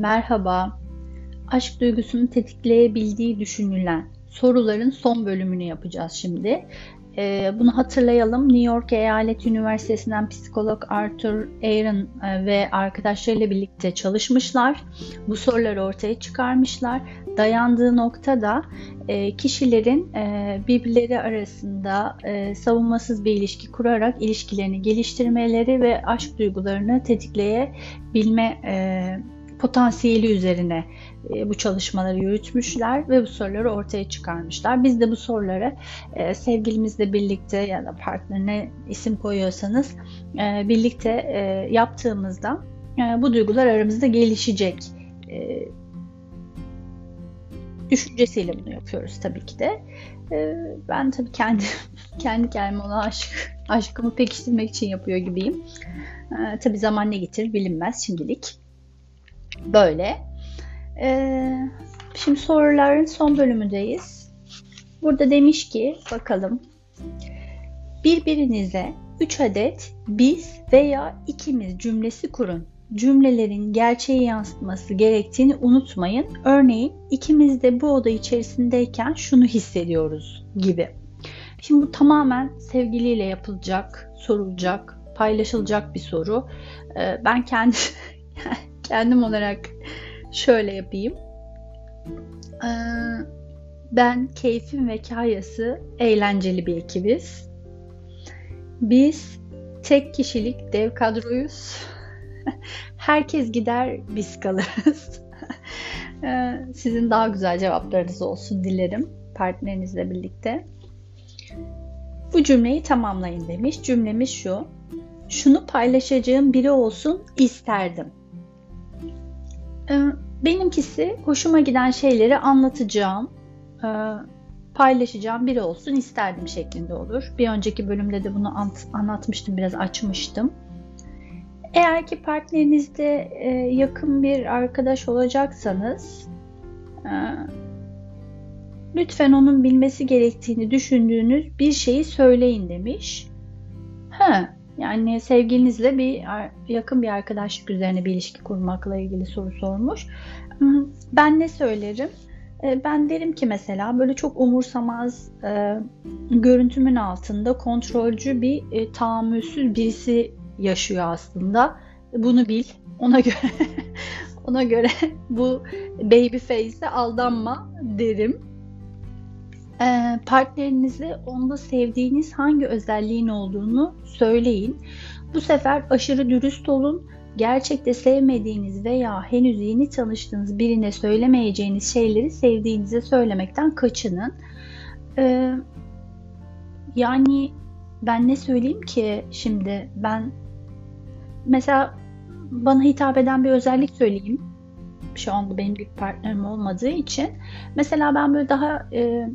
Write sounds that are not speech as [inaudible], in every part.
merhaba, aşk duygusunu tetikleyebildiği düşünülen soruların son bölümünü yapacağız şimdi. Ee, bunu hatırlayalım. New York Eyalet Üniversitesi'nden psikolog Arthur Aaron e, ve arkadaşlarıyla birlikte çalışmışlar. Bu soruları ortaya çıkarmışlar. Dayandığı nokta da e, kişilerin e, birbirleri arasında savunmasız bir ilişki kurarak ilişkilerini geliştirmeleri ve aşk duygularını tetikleyebilme potansiyeli üzerine e, bu çalışmaları yürütmüşler ve bu soruları ortaya çıkarmışlar. Biz de bu soruları e, sevgilimizle birlikte ya da partnerine isim koyuyorsanız e, birlikte yaptığımızda bu duygular aramızda gelişecek düşüncesiyle bunu yapıyoruz tabii ki de. Ben tabii kendi [laughs] kendi kendime ona aşk, aşkımı pekiştirmek için yapıyor gibiyim. Tabii zaman ne getirir bilinmez şimdilik. Böyle. Ee, şimdi soruların son bölümündeyiz. Burada demiş ki bakalım birbirinize 3 adet biz veya ikimiz cümlesi kurun. Cümlelerin gerçeği yansıtması gerektiğini unutmayın. Örneğin ikimiz de bu oda içerisindeyken şunu hissediyoruz gibi. Şimdi bu tamamen sevgiliyle yapılacak, sorulacak, paylaşılacak bir soru. Ee, ben kendi [laughs] kendim olarak Şöyle yapayım. Ee, ben keyfim ve kayası eğlenceli bir ekibiz. Biz tek kişilik dev kadroyuz. [laughs] Herkes gider biz kalırız. [laughs] Ee, sizin daha güzel cevaplarınız olsun dilerim partnerinizle birlikte. Bu cümleyi tamamlayın demiş. Cümlemiz şu. Şunu paylaşacağım biri olsun isterdim. Ee, benimkisi hoşuma giden şeyleri anlatacağım, e, paylaşacağım biri olsun isterdim şeklinde olur. Bir önceki bölümde de bunu anlatmıştım, biraz açmıştım. Eğer ki partnerinizde e, yakın bir arkadaş olacaksanız e, lütfen onun bilmesi gerektiğini düşündüğünüz bir şeyi söyleyin demiş. Ha, yani sevgilinizle bir yakın bir arkadaşlık üzerine bir ilişki kurmakla ilgili soru sormuş. Hmm, ben ne söylerim? E, ben derim ki mesela böyle çok umursamaz e, görüntümün altında kontrolcü bir e, tahammülsüz birisi yaşıyor aslında. Bunu bil. Ona göre [laughs] ona göre bu baby face'e aldanma derim. Ee, partnerinize onda sevdiğiniz hangi özelliğin olduğunu söyleyin. Bu sefer aşırı dürüst olun. Gerçekte sevmediğiniz veya henüz yeni tanıştığınız birine söylemeyeceğiniz şeyleri sevdiğinize söylemekten kaçının. Ee, yani ben ne söyleyeyim ki şimdi ben mesela bana hitap eden bir özellik söyleyeyim. Şu anda benim bir partnerim olmadığı için. Mesela ben böyle daha e,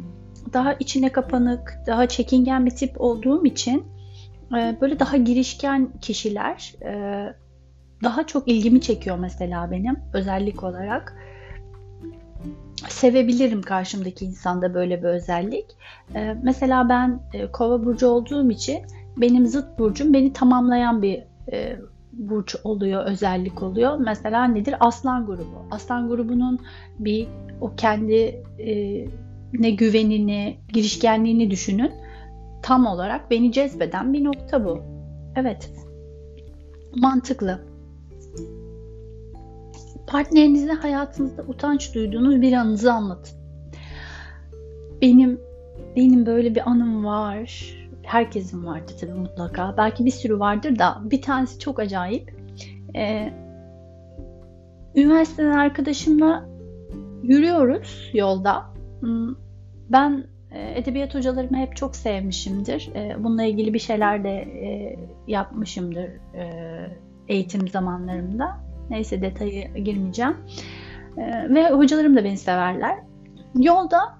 daha içine kapanık, daha çekingen bir tip olduğum için e, böyle daha girişken kişiler e, daha çok ilgimi çekiyor mesela benim özellik olarak. Sevebilirim karşımdaki insanda böyle bir özellik. E, mesela ben kova burcu olduğum için benim zıt burcum beni tamamlayan bir burç oluyor, özellik oluyor. Mesela nedir? Aslan grubu. Aslan grubunun bir o kendi ne güvenini, girişkenliğini düşünün. Tam olarak beni cezbeden bir nokta bu. Evet. Mantıklı. Partnerinize hayatınızda utanç duyduğunuz bir anınızı anlatın. Benim benim böyle bir anım var. Herkesin vardır tabii mutlaka. Belki bir sürü vardır da bir tanesi çok acayip. Ee, üniversiteden arkadaşımla yürüyoruz yolda. Ben e, edebiyat hocalarımı hep çok sevmişimdir. E, bununla ilgili bir şeyler de e, yapmışımdır eğitim zamanlarımda. Neyse detayı girmeyeceğim. Ve hocalarım da beni severler. Yolda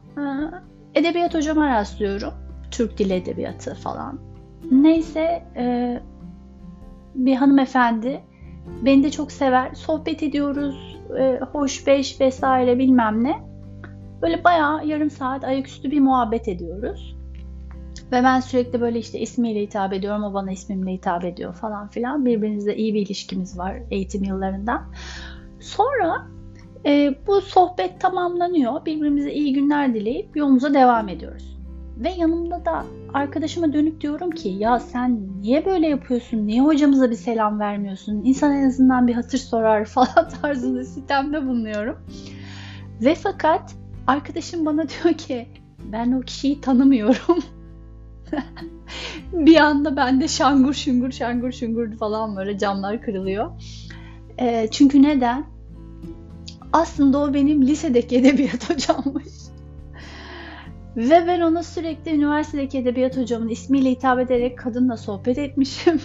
edebiyat hocama rastlıyorum. Türk Dili Edebiyatı falan. Neyse bir hanımefendi beni de çok sever. Sohbet ediyoruz. Hoş beş vesaire bilmem ne. Böyle bayağı yarım saat ayaküstü bir muhabbet ediyoruz. Ve ben sürekli böyle işte ismiyle hitap ediyorum, o bana ismimle hitap ediyor falan filan. Birbirimizle iyi bir ilişkimiz var eğitim yıllarından. Sonra E, bu sohbet tamamlanıyor. Birbirimize iyi günler dileyip yolumuza devam ediyoruz. Ve yanımda da arkadaşıma dönüp diyorum ki ya sen niye böyle yapıyorsun? Niye hocamıza bir selam vermiyorsun? İnsan en azından bir hatır sorar [laughs] falan tarzında sitemde bulunuyorum. Ve fakat arkadaşım bana [laughs] diyor ki ben o kişiyi tanımıyorum. [laughs] bir anda bende şangur şungur şangur şungur falan böyle camlar kırılıyor. E, çünkü neden? Aslında o benim lisedeki edebiyat [laughs] hocammış. Ve ben ona sürekli üniversitedeki edebiyat hocamın ismiyle hitap ederek kadınla sohbet etmişim.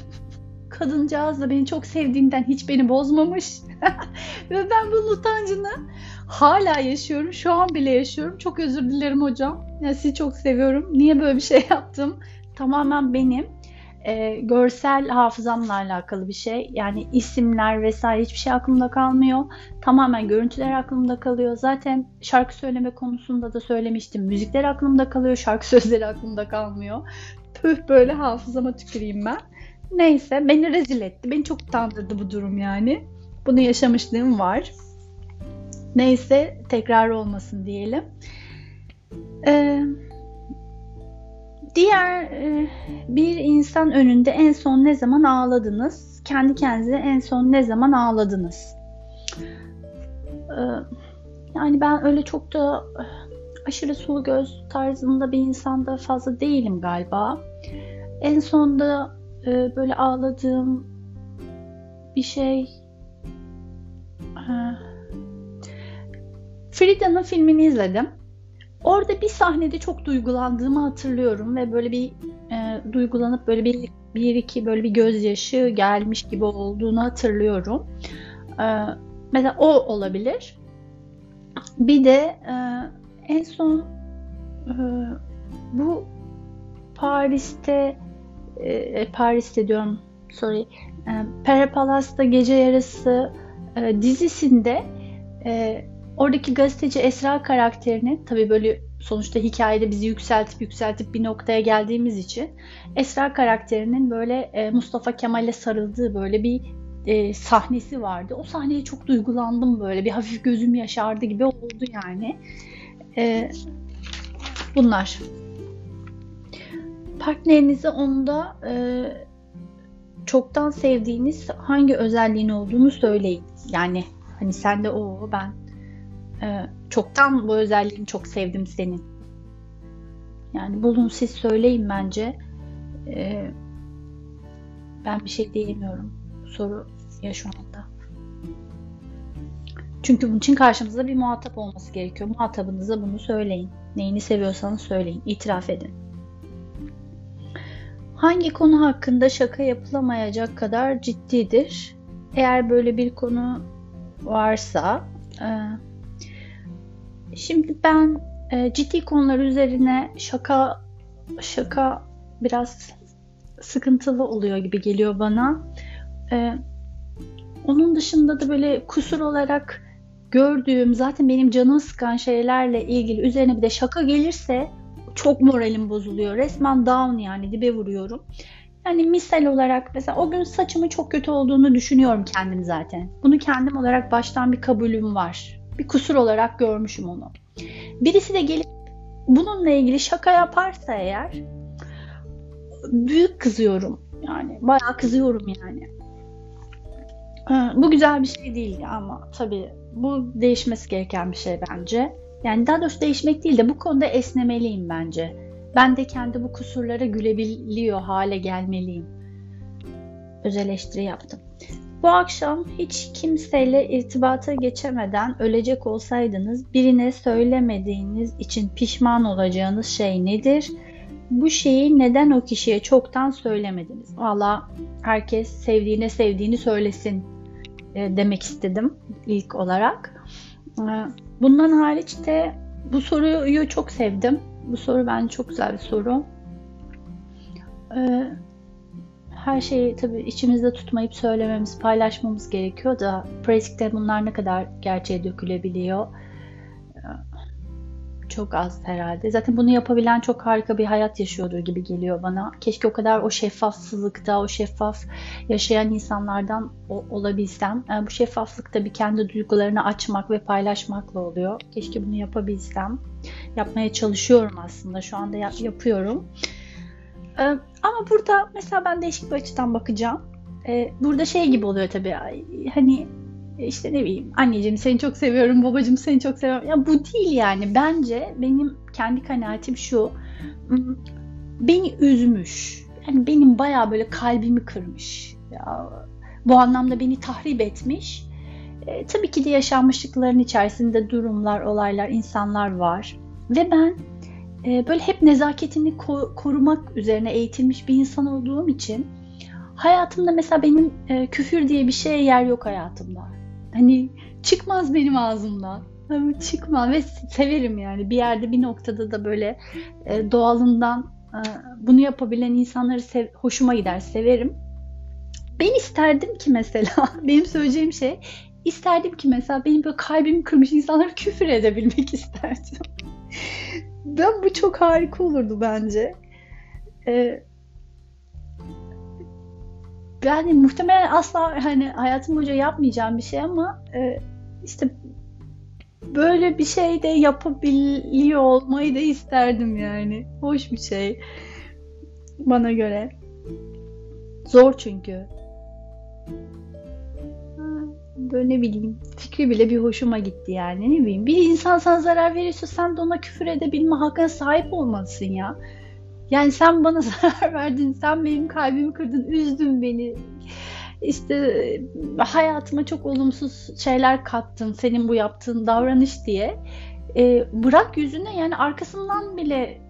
Kadıncağız da beni çok sevdiğinden hiç beni bozmamış. Ve ben bunun utancını hala yaşıyorum. Şu an bile yaşıyorum. Çok özür dilerim hocam. Ya sizi çok seviyorum. Niye böyle bir şey [laughs] yaptım? Tamamen benim e, görsel hafızamla alakalı bir şey. Yani isimler vesaire hiçbir şey aklımda kalmıyor. Tamamen görüntüler aklımda kalıyor. Zaten şarkı söyleme konusunda da söylemiştim. Müzikler aklımda kalıyor, şarkı [laughs] sözleri aklımda kalmıyor. Püh böyle hafızama tüküreyim ben. Neyse beni rezil etti. Beni çok utandırdı bu durum yani. Bunu yaşamışlığım var. Neyse tekrar olmasın diyelim. Eee Diğer e, bir insan önünde en son ne zaman ağladınız? Kendi kendinize en son ne zaman ağladınız? E, yani ben öyle çok da e, aşırı sulu göz tarzında bir insanda fazla değilim galiba. En sonda böyle ağladığım bir şey Frida'nın filmini izledim. Orada bir sahnede çok duygulandığımı hatırlıyorum ve böyle bir e, duygulanıp böyle bir bir iki böyle bir gözyaşı gelmiş gibi olduğunu hatırlıyorum. E, mesela o olabilir. Bir de e, en son e, bu Paris'te e, Paris'te diyorum sorry e, Pere Palas'ta gece yarısı e, dizisinde e, Oradaki gazeteci Esra karakterini tabii böyle sonuçta hikayede bizi yükseltip yükseltip bir noktaya geldiğimiz için Esra karakterinin böyle e, Mustafa Kemal'e sarıldığı böyle bir e, sahnesi vardı. O sahneye çok duygulandım böyle bir hafif gözüm yaşardı gibi oldu yani. E, bunlar. Partnerinize onda e, çoktan sevdiğiniz hangi özelliğin olduğunu söyleyin. Yani hani sen de o ben ee, çoktan bu özelliğini çok sevdim senin. Yani bulun siz söyleyin bence. Ee, ben bir şey diyemiyorum. Soru ya şu anda. Çünkü bunun için karşımızda bir muhatap olması gerekiyor. Muhatabınıza bunu söyleyin. Neyini seviyorsanız söyleyin. İtiraf edin. Hangi konu hakkında şaka yapılamayacak kadar ciddidir? Eğer böyle bir konu varsa e, Şimdi ben e, ciddi konular üzerine şaka şaka biraz sıkıntılı oluyor gibi geliyor bana. E, onun dışında da böyle kusur olarak gördüğüm zaten benim canımı sıkan şeylerle ilgili üzerine bir de şaka gelirse çok moralim bozuluyor. Resmen down yani dibe vuruyorum. Yani misal olarak mesela o gün saçımı çok kötü olduğunu düşünüyorum kendim zaten. Bunu kendim olarak baştan bir kabulüm var bir kusur olarak görmüşüm onu. Birisi de gelip bununla ilgili şaka yaparsa eğer büyük kızıyorum. Yani bayağı kızıyorum yani. Bu güzel bir şey değil ama tabii bu değişmesi gereken bir şey bence. Yani daha doğrusu değişmek değil de bu konuda esnemeliyim bence. Ben de kendi bu kusurlara gülebiliyor hale gelmeliyim. Öz eleştiri yaptım. Bu akşam hiç kimseyle irtibata geçemeden ölecek olsaydınız birine söylemediğiniz için pişman olacağınız şey nedir? Bu şeyi neden o kişiye çoktan söylemediniz? Valla herkes sevdiğine sevdiğini söylesin e, demek istedim ilk olarak. E, bundan hariç de bu soruyu çok sevdim. Bu soru bence çok güzel bir soru. Her şeyi tabii içimizde tutmayıp söylememiz, paylaşmamız gerekiyor da pratikte bunlar ne kadar gerçeğe dökülebiliyor? çok az herhalde. Zaten bunu yapabilen çok harika bir hayat yaşıyordur gibi geliyor bana. Keşke o kadar o şeffafsızlıkta, o şeffaf yaşayan insanlardan olabilsem. Yani bu şeffaflık tabii kendi duygularını açmak ve paylaşmakla oluyor. Keşke bunu yapabilsem. Yapmaya çalışıyorum aslında. Şu anda yap- yapıyorum. Ee, ama burada mesela ben değişik bir açıdan bakacağım. Ee, burada şey gibi oluyor tabii. Hani işte ne bileyim anneciğim seni çok seviyorum, babacığım seni çok seviyorum. Ya bu değil yani. Bence benim kendi kanaatim şu. Hmm, beni üzmüş. Yani benim bayağı böyle kalbimi kırmış. Ya, bu anlamda beni tahrip etmiş. E, tabii ki de yaşanmışlıkların içerisinde durumlar, olaylar, insanlar var. Ve ben e, böyle hep nezaketini ko- korumak üzerine eğitilmiş bir insan olduğum için hayatımda mesela benim e, küfür diye bir şeye yer yok hayatımda. Hani çıkmaz benim ağzımdan. Hani çıkmaz ve severim yani bir yerde bir noktada da böyle e, doğalından e, bunu yapabilen insanları sev, hoşuma gider, severim. Ben isterdim ki mesela [laughs] benim söyleyeceğim şey isterdim ki mesela benim böyle kalbimi kırmış insanlara küfür edebilmek [laughs] isterdim. Ben bu çok harika olurdu bence. Ee, yani muhtemelen asla hani hayatım boyunca yapmayacağım bir şey ama e, işte böyle bir şey de yapabiliyor olmayı da isterdim yani. Hoş bir şey bana göre. Zor çünkü. Böyle ne bileyim fikri bile bir hoşuma gitti yani ne bileyim. Bir insan sana zarar verirse sen de ona küfür edebilme hakkına sahip olmalısın ya. Yani sen bana [laughs] zarar verdin, sen benim kalbimi kırdın, üzdün beni. İşte hayatıma çok olumsuz şeyler kattın senin bu yaptığın davranış diye. E, bırak yüzüne yani arkasından bile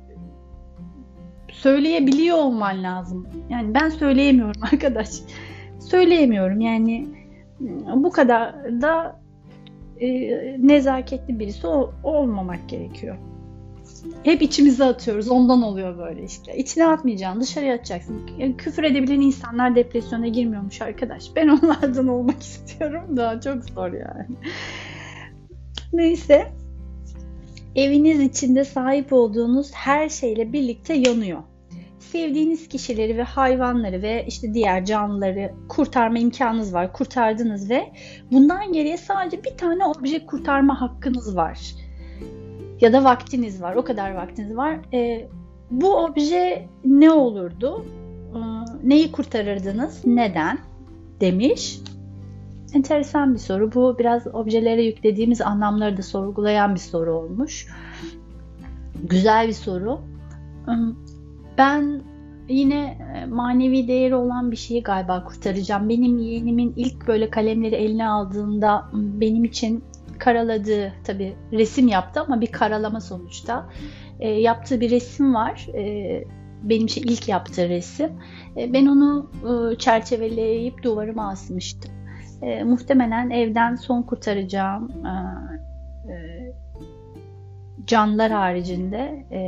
söyleyebiliyor olman lazım. Yani ben söyleyemiyorum [laughs] arkadaş. Söyleyemiyorum yani bu kadar da e, nezaketli birisi ol, olmamak gerekiyor. Hep içimize atıyoruz. Ondan oluyor böyle işte. İçine atmayacaksın. Dışarıya atacaksın. Küfür edebilen insanlar depresyona girmiyormuş arkadaş. Ben [laughs] onlardan olmak istiyorum da çok zor yani. Neyse. Eviniz içinde sahip olduğunuz her şeyle birlikte yanıyor. Sevdiğiniz kişileri ve hayvanları ve işte diğer canlıları kurtarma imkanınız var. Kurtardınız ve bundan geriye sadece bir tane obje kurtarma hakkınız var ya da vaktiniz var. O kadar vaktiniz var. E, bu obje ne olurdu? E, neyi kurtarırdınız? Neden? Demiş. Enteresan bir soru. Bu biraz objelere yüklediğimiz anlamları da sorgulayan bir soru olmuş. Güzel bir soru. Ben yine manevi değeri olan bir şeyi galiba kurtaracağım. Benim yeğenimin ilk böyle kalemleri eline aldığında benim için karaladığı tabi resim yaptı ama bir karalama sonuçta e, yaptığı bir resim var. E, benim şey ilk yaptığı resim. E, ben onu e, çerçeveleyip duvarıma asmıştım. E, muhtemelen evden son kurtaracağım e, e, canlılar haricinde e,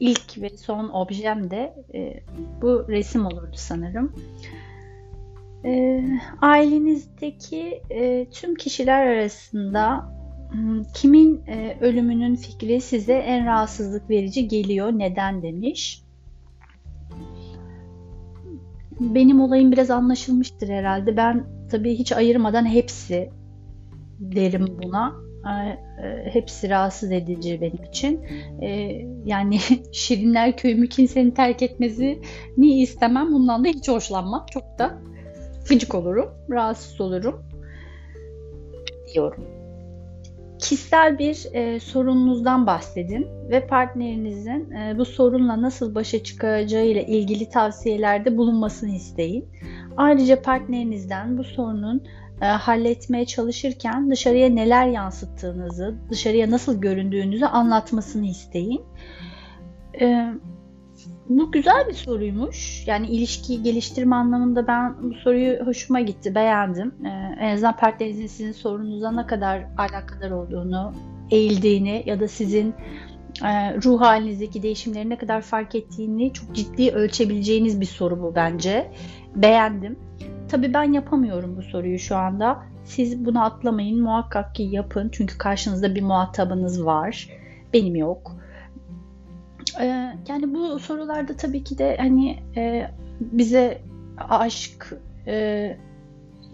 ilk ve son objem de e, bu resim olurdu sanırım. E, ailenizdeki e, tüm kişiler arasında hmm, kimin e, ölümünün fikri size en rahatsızlık verici geliyor? Neden demiş. Benim olayım biraz anlaşılmıştır herhalde. Ben tabii hiç ayırmadan hepsi derim buna. E, hepsi rahatsız edici benim için. E, yani [laughs] Şirinler Köyümü kimsenin terk etmesini istemem. Bundan da hiç hoşlanmam. Çok da gıcık olurum, rahatsız olurum diyorum. Kişisel bir e, sorununuzdan bahsedin ve partnerinizin e, bu sorunla nasıl başa çıkacağı ile ilgili tavsiyelerde bulunmasını isteyin. Ayrıca partnerinizden bu sorunun e, halletmeye çalışırken dışarıya neler yansıttığınızı, dışarıya nasıl göründüğünüzü anlatmasını isteyin. E, bu güzel bir soruymuş. Yani ilişkiyi geliştirme anlamında ben bu soruyu hoşuma gitti, beğendim. Ee, en azından partnerinizin sizin sorununuza ne kadar alakadar olduğunu, eğildiğini ya da sizin e, ruh halinizdeki değişimleri ne kadar fark ettiğini çok ciddi ölçebileceğiniz bir soru bu bence. Beğendim. Tabii ben yapamıyorum bu soruyu şu anda. Siz bunu atlamayın, muhakkak ki yapın. Çünkü karşınızda bir muhatabınız var benim yok. Ee, yani bu sorularda tabii ki de hani e, bize aşk e,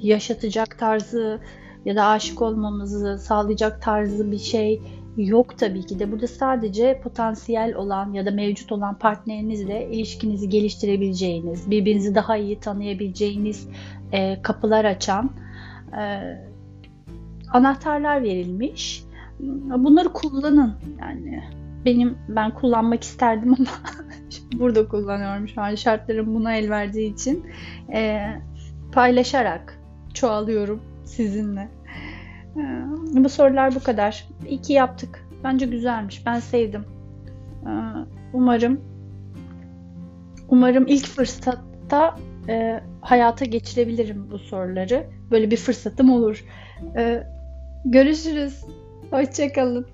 yaşatacak tarzı ya da aşık olmamızı sağlayacak tarzı bir şey yok tabii ki de. Burada sadece potansiyel olan ya da mevcut olan partnerinizle ilişkinizi geliştirebileceğiniz, birbirinizi daha iyi tanıyabileceğiniz e, kapılar açan e, anahtarlar verilmiş. Bunları kullanın yani. Benim ben kullanmak isterdim ama [laughs] burada kullanıyorum şu an şartlarım buna el verdiği için e, paylaşarak çoğalıyorum sizinle. E, bu sorular bu kadar. İyi yaptık. Bence güzelmiş. Ben sevdim. E, umarım umarım ilk fırsatta e, hayata geçirebilirim bu soruları. Böyle bir fırsatım olur. E, görüşürüz. Hoşçakalın.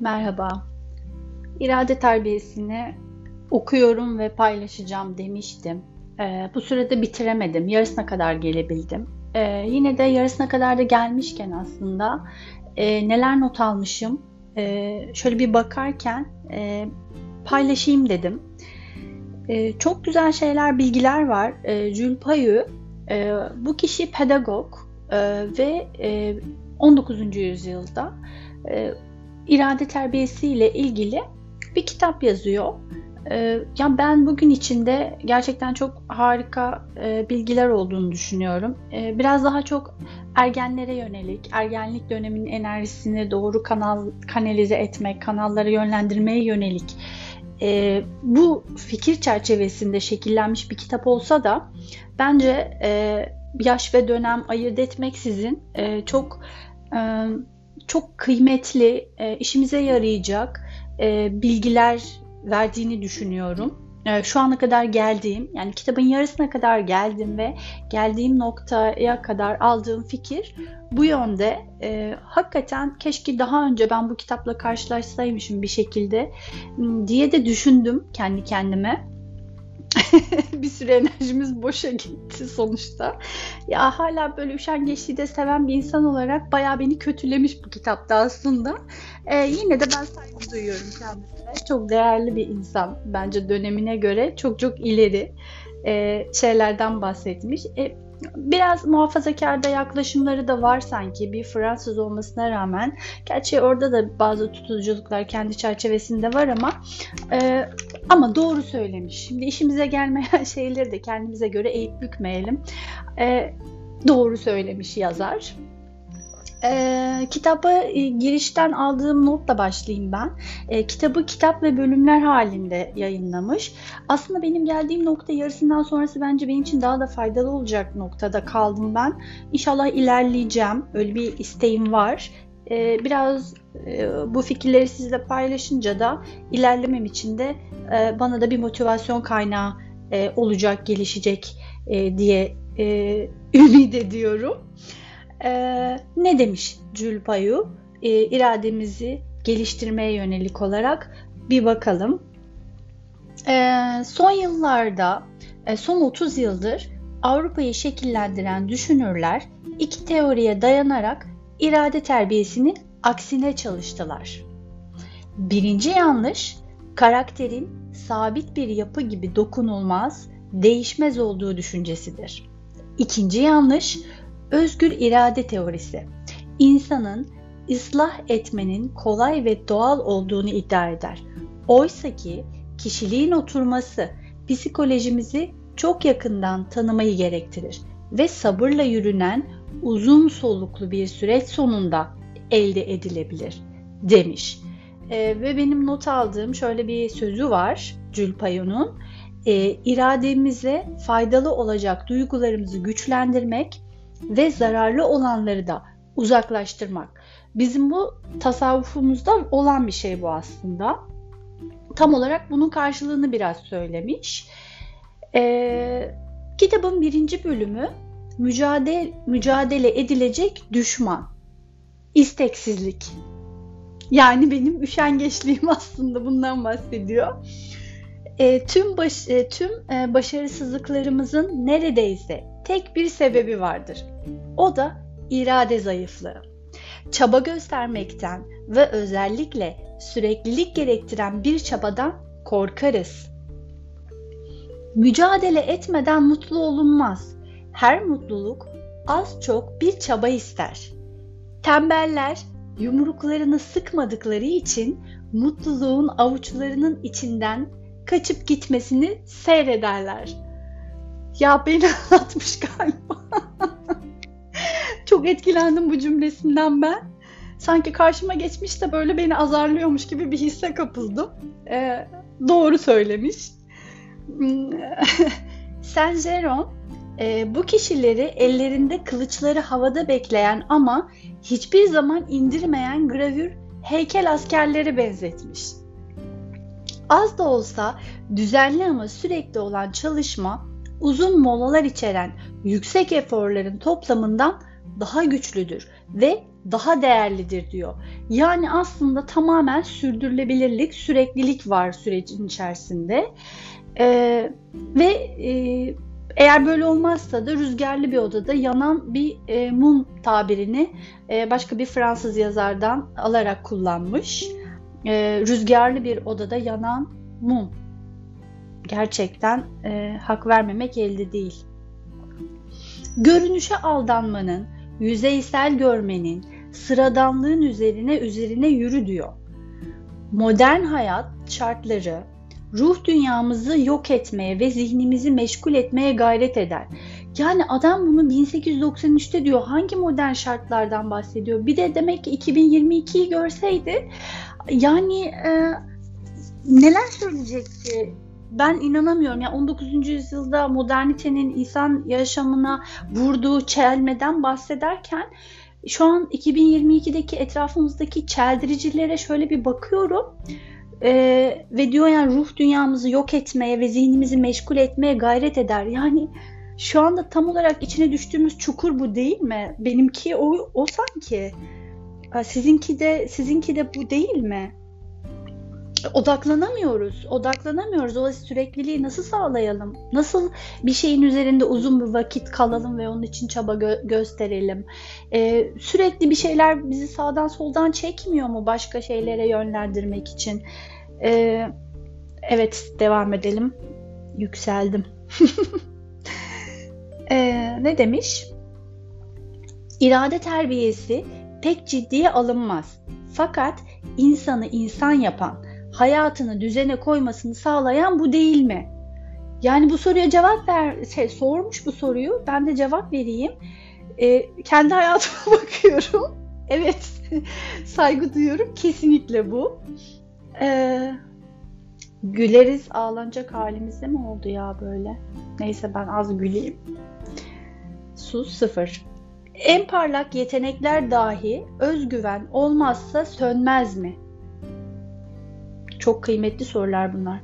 Merhaba. İrade terbiyesini okuyorum ve paylaşacağım demiştim. Ee, bu sürede bitiremedim. Yarısına kadar gelebildim. Ee, yine de yarısına kadar da gelmişken aslında e, neler not almışım e, şöyle bir bakarken e, paylaşayım dedim. E, çok güzel şeyler, bilgiler var. E, Jules Payu, e, bu kişi pedagog e, ve e, 19. yüzyılda e, irade terbiyesi ile ilgili bir kitap yazıyor. Ee, ya ben bugün içinde gerçekten çok harika e, bilgiler olduğunu düşünüyorum. Ee, biraz daha çok ergenlere yönelik, ergenlik döneminin enerjisini doğru kanal kanalize etmek, kanallara yönlendirmeye yönelik e, bu fikir çerçevesinde şekillenmiş bir kitap olsa da bence e, yaş ve dönem ayırt etmeksizin e, çok e, çok kıymetli, e, işimize yarayacak e, bilgiler verdiğini düşünüyorum. E, şu ana kadar geldiğim, yani kitabın yarısına kadar geldim ve geldiğim noktaya kadar aldığım fikir bu yönde. E, hakikaten keşke daha önce ben bu kitapla karşılaşsaymışım bir şekilde diye de düşündüm kendi kendime. [laughs] bir süre enerjimiz boşa gitti sonuçta. Ya hala böyle üşengeçliği de seven bir insan olarak bayağı beni kötülemiş bu kitapta aslında. Ee, yine de ben saygı duyuyorum kendisine. Çok değerli bir insan bence dönemine göre çok çok ileri e, şeylerden bahsetmiş. E, biraz muhafazakarda yaklaşımları da var sanki bir Fransız olmasına rağmen. Gerçi orada da bazı tutuculuklar kendi çerçevesinde var ama e, ama doğru söylemiş. Şimdi işimize gelmeyen [laughs] şeyleri de kendimize göre eğip bükmeyelim. E, doğru söylemiş yazar. E, kitaba e, girişten aldığım notla başlayayım ben. E, kitabı kitap ve bölümler halinde yayınlamış. Aslında benim geldiğim nokta yarısından sonrası bence benim için daha da faydalı olacak noktada kaldım ben. İnşallah ilerleyeceğim. Öyle bir isteğim var. E, biraz e, bu fikirleri sizle paylaşınca da ilerlemem için de e, bana da bir motivasyon kaynağı e, olacak, gelişecek e, diye e, [laughs] ümit ediyorum. Ee, ne demiş Jules Payu? Ee, irademizi geliştirmeye yönelik olarak bir bakalım. Ee, son yıllarda, e, son 30 yıldır Avrupa'yı şekillendiren düşünürler iki teoriye dayanarak irade terbiyesinin aksine çalıştılar. Birinci yanlış, karakterin sabit bir yapı gibi dokunulmaz, değişmez olduğu düşüncesidir. İkinci yanlış, Özgür irade teorisi insanın ıslah etmenin kolay ve doğal olduğunu iddia eder. Oysa ki kişiliğin oturması psikolojimizi çok yakından tanımayı gerektirir ve sabırla yürünen uzun soluklu bir süreç sonunda elde edilebilir demiş. E, ve benim not aldığım şöyle bir sözü var Jules E, irademize faydalı olacak duygularımızı güçlendirmek ve zararlı olanları da uzaklaştırmak. Bizim bu tasavvufumuzda olan bir şey bu aslında. Tam olarak bunun karşılığını biraz söylemiş. Ee, kitabın birinci bölümü mücadele, mücadele edilecek düşman. İsteksizlik. Yani benim üşengeçliğim [laughs] aslında bundan bahsediyor. e, tüm baş, e, tüm başarısızlıklarımızın neredeyse tek bir sebebi vardır. O da irade zayıflığı. Çaba göstermekten ve özellikle süreklilik gerektiren bir çabadan korkarız. Mücadele etmeden mutlu olunmaz. Her mutluluk az çok bir çaba ister. Tembeller yumruklarını sıkmadıkları için mutluluğun avuçlarının içinden kaçıp gitmesini seyrederler. Ya beni [laughs] anlatmış galiba. Çok etkilendim bu cümlesinden ben. Sanki karşıma geçmiş de böyle beni azarlıyormuş gibi bir hisse kapıldım. Ee, doğru söylemiş. [laughs] Saint Jeron e, bu kişileri ellerinde kılıçları havada bekleyen ama hiçbir zaman indirmeyen gravür heykel askerleri benzetmiş. Az da olsa düzenli ama sürekli olan çalışma uzun molalar içeren yüksek eforların toplamından daha güçlüdür ve daha değerlidir diyor. Yani aslında tamamen sürdürülebilirlik, süreklilik var sürecin içerisinde. Ee, ve e, eğer böyle olmazsa da rüzgarlı bir odada yanan bir e, mum tabirini e, başka bir Fransız yazardan alarak kullanmış. E, rüzgarlı bir odada yanan mum. Gerçekten e, hak vermemek elde değil. Görünüşe aldanmanın, yüzeysel görmenin, sıradanlığın üzerine üzerine yürü diyor. Modern hayat şartları ruh dünyamızı yok etmeye ve zihnimizi meşgul etmeye gayret eder. Yani adam bunu 1893'te diyor. Hangi modern şartlardan bahsediyor? Bir de demek ki 2022'yi görseydi yani e, neler söyleyecekti? Ben inanamıyorum. Yani 19. yüzyılda modernitenin insan yaşamına vurduğu çelmeden bahsederken şu an 2022'deki etrafımızdaki çeldiricilere şöyle bir bakıyorum. Ee, ve diyor yani ruh dünyamızı yok etmeye ve zihnimizi meşgul etmeye gayret eder. Yani şu anda tam olarak içine düştüğümüz çukur bu değil mi? Benimki o, o sanki. Sizinki de sizinki de bu değil mi? Odaklanamıyoruz. Odaklanamıyoruz. O sürekliliği nasıl sağlayalım? Nasıl bir şeyin üzerinde uzun bir vakit kalalım ve onun için çaba gö- gösterelim? Ee, sürekli bir şeyler bizi sağdan soldan çekmiyor mu başka şeylere yönlendirmek için? Ee, evet devam edelim. Yükseldim. [laughs] ee, ne demiş? İrade terbiyesi pek ciddiye alınmaz. Fakat insanı insan yapan, hayatını düzene koymasını sağlayan bu değil mi? Yani bu soruya cevap ver, şey, sormuş bu soruyu. Ben de cevap vereyim. E, kendi hayatıma [laughs] bakıyorum. evet, [laughs] saygı duyuyorum. Kesinlikle bu. E, güleriz ağlanacak halimizde mi oldu ya böyle? Neyse ben az güleyim. Sus sıfır. En parlak yetenekler dahi özgüven olmazsa sönmez mi? Çok kıymetli sorular bunlar.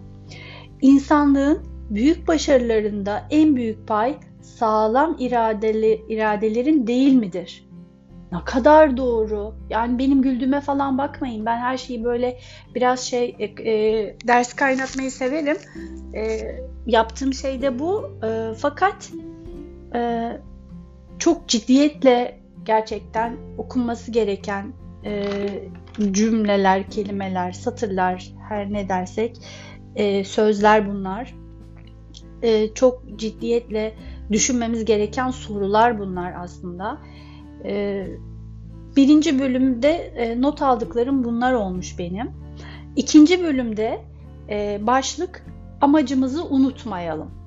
İnsanlığın büyük başarılarında en büyük pay sağlam iradeli iradelerin değil midir? Ne kadar doğru. Yani benim güldüğüme falan bakmayın. Ben her şeyi böyle biraz şey e, e, ders kaynatmayı severim. E, yaptığım şey de bu. E, fakat e, çok ciddiyetle gerçekten okunması gereken e, cümleler, kelimeler, satırlar her ne dersek e, sözler bunlar. E, çok ciddiyetle düşünmemiz gereken sorular bunlar aslında. E, birinci bölümde e, not aldıklarım bunlar olmuş benim. İkinci bölümde e, başlık amacımızı unutmayalım.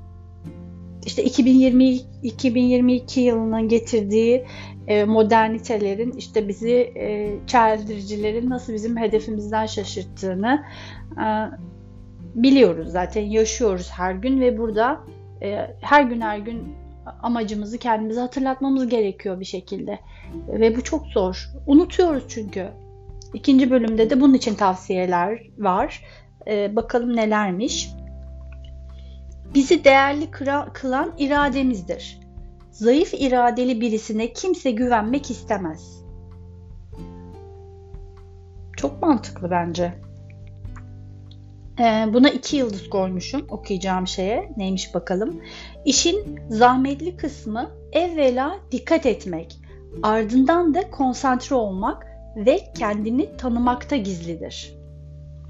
İşte 2020 2022 yılının getirdiği e, modernitelerin işte bizi e, çeldiricilerin nasıl bizim hedefimizden şaşırttığını e, biliyoruz zaten yaşıyoruz her gün ve burada e, her gün her gün amacımızı kendimize hatırlatmamız gerekiyor bir şekilde. Ve bu çok zor. Unutuyoruz çünkü. İkinci bölümde de bunun için tavsiyeler var. E, bakalım nelermiş bizi değerli kılan irademizdir Zayıf iradeli birisine kimse güvenmek istemez. Çok mantıklı bence. Ee, buna iki yıldız koymuşum okuyacağım şeye. Neymiş bakalım. İşin zahmetli kısmı evvela dikkat etmek, ardından da konsantre olmak ve kendini tanımakta gizlidir.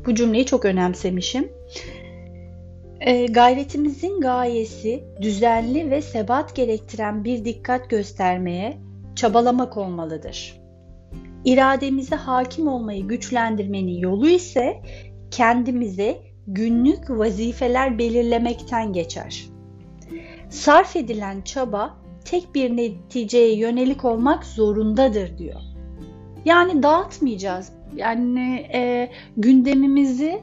Bu cümleyi çok önemsemişim. E, gayretimizin gayesi düzenli ve sebat gerektiren bir dikkat göstermeye çabalamak olmalıdır. İrademize hakim olmayı güçlendirmenin yolu ise kendimize günlük vazifeler belirlemekten geçer. Sarf edilen çaba tek bir neticeye yönelik olmak zorundadır diyor. Yani dağıtmayacağız. Yani e, gündemimizi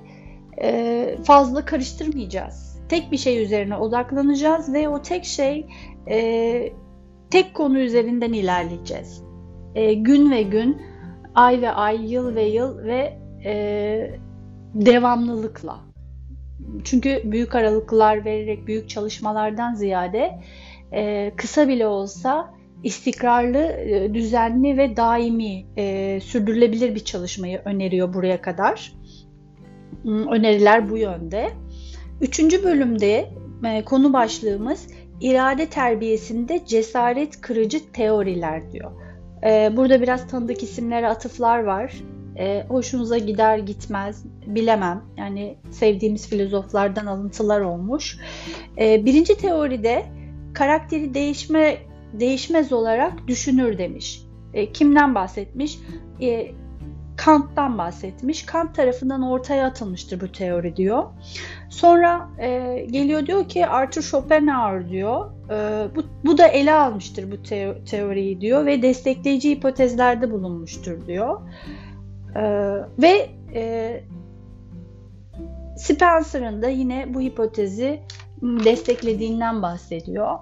e, fazla karıştırmayacağız. Tek bir şey üzerine odaklanacağız ve o tek şey e, tek konu üzerinden ilerleyeceğiz. E, gün ve gün, ay ve ay, yıl ve yıl ve devamlılıkla. Çünkü büyük aralıklar vererek büyük çalışmalardan ziyade kısa bile olsa istikrarlı, düzenli ve daimi e, sürdürülebilir bir çalışmayı öneriyor buraya kadar. Hmm, öneriler bu yönde. Üçüncü bölümde e, konu başlığımız irade terbiyesinde cesaret kırıcı teoriler diyor. E, burada biraz tanıdık isimlere atıflar var. E, hoşunuza gider gitmez bilemem. Yani sevdiğimiz filozoflardan alıntılar olmuş. Birinci teoride karakteri değişme değişmez olarak düşünür demiş. Kimden bahsetmiş? Kant'tan bahsetmiş. Kant tarafından ortaya atılmıştır bu teori diyor. Sonra e, geliyor diyor ki Arthur Schopenhauer diyor. E, bu, bu da ele almıştır bu te- teoriyi diyor ve destekleyici hipotezlerde bulunmuştur diyor. E, ve e, Spencer'ın da yine bu hipotezi desteklediğinden bahsediyor.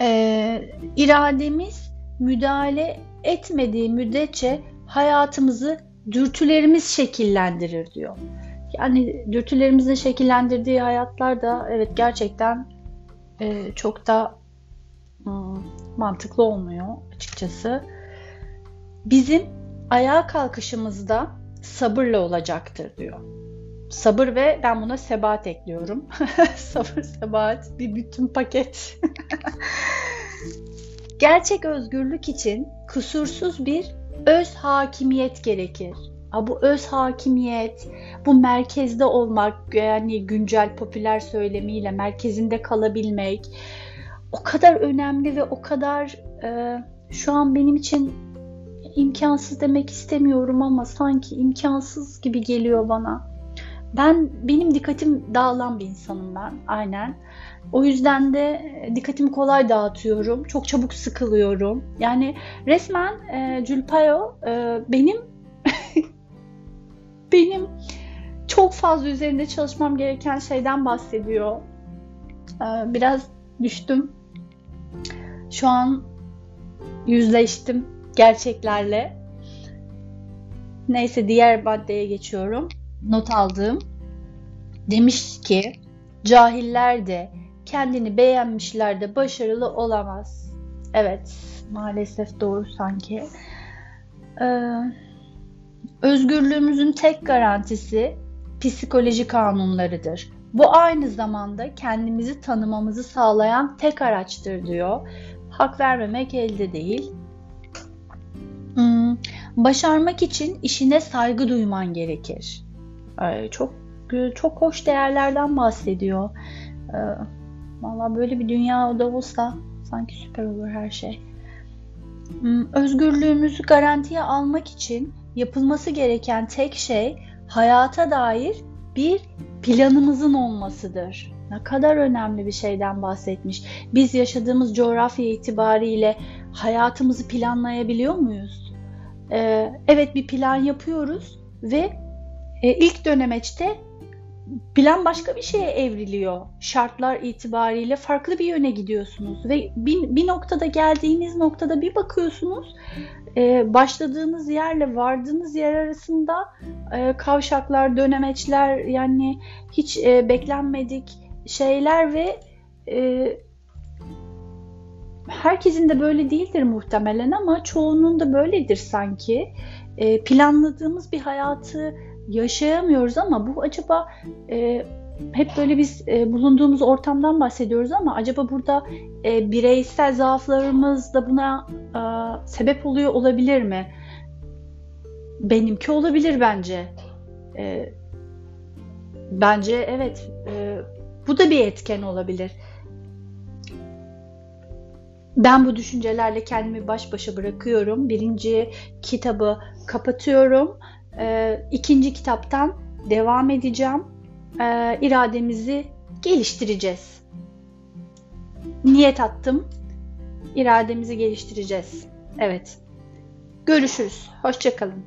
E, irademiz müdahale etmediği müddetçe hayatımızı dürtülerimiz şekillendirir diyor. Yani dürtülerimizin şekillendirdiği hayatlar da evet gerçekten e, çok da hmm, mantıklı olmuyor açıkçası. Bizim ayağa kalkışımızda sabırla olacaktır diyor. Sabır ve ben buna sebat ekliyorum. [laughs] Sabır, sebat bir bütün paket. [laughs] Gerçek özgürlük için kusursuz bir öz hakimiyet gerekir. Ha, bu öz hakimiyet, bu merkezde olmak, yani güncel popüler söylemiyle merkezinde kalabilmek o kadar önemli ve o kadar e, şu an benim için imkansız demek istemiyorum ama sanki imkansız gibi geliyor bana. Ben benim dikkatim dağılan bir insanım ben aynen. O yüzden de e, dikkatimi kolay dağıtıyorum. Çok çabuk sıkılıyorum. Yani resmen e, Julpayo e, benim [laughs] benim çok fazla üzerinde çalışmam gereken şeyden bahsediyor. E, biraz düştüm. Şu an yüzleştim gerçeklerle. Neyse diğer maddeye geçiyorum. Not aldığım demiş ki cahiller de kendini beğenmişler de başarılı olamaz. Evet, maalesef doğru sanki. Ee, özgürlüğümüzün tek garantisi psikoloji kanunlarıdır. Bu aynı zamanda kendimizi tanımamızı sağlayan tek araçtır diyor. Hak vermemek elde değil. Hmm, başarmak için işine saygı duyman gerekir. Çok çok hoş değerlerden bahsediyor. Ee, Valla böyle bir dünya da olsa sanki süper olur her şey. Hmm, özgürlüğümüzü garantiye almak için yapılması gereken tek şey hayata dair bir planımızın olmasıdır. Ne kadar önemli bir şeyden bahsetmiş. Biz yaşadığımız coğrafya itibariyle hayatımızı planlayabiliyor muyuz? Ee, evet bir plan yapıyoruz ve e, ilk dönemeçte plan başka bir şeye evriliyor. Şartlar itibariyle farklı bir yöne gidiyorsunuz ve bir, bir noktada geldiğiniz noktada bir bakıyorsunuz e, başladığınız yerle vardığınız yer arasında e, kavşaklar, dönemeçler yani hiç e, beklenmedik şeyler ve e, herkesin de böyle değildir muhtemelen ama çoğunun da böyledir sanki. E, planladığımız bir hayatı yaşayamıyoruz ama bu acaba e, hep böyle biz e, bulunduğumuz ortamdan bahsediyoruz ama acaba burada e, bireysel zaaflarımız da buna e, sebep oluyor olabilir mi? Benimki olabilir bence. E, bence evet e, bu da bir etken olabilir. Ben bu düşüncelerle kendimi baş başa bırakıyorum. Birinci kitabı kapatıyorum. E, ikinci kitaptan devam edeceğim e, irademizi geliştireceğiz. Niyet attım. İrademizi geliştireceğiz. Evet. Görüşürüz. Hoşçakalın.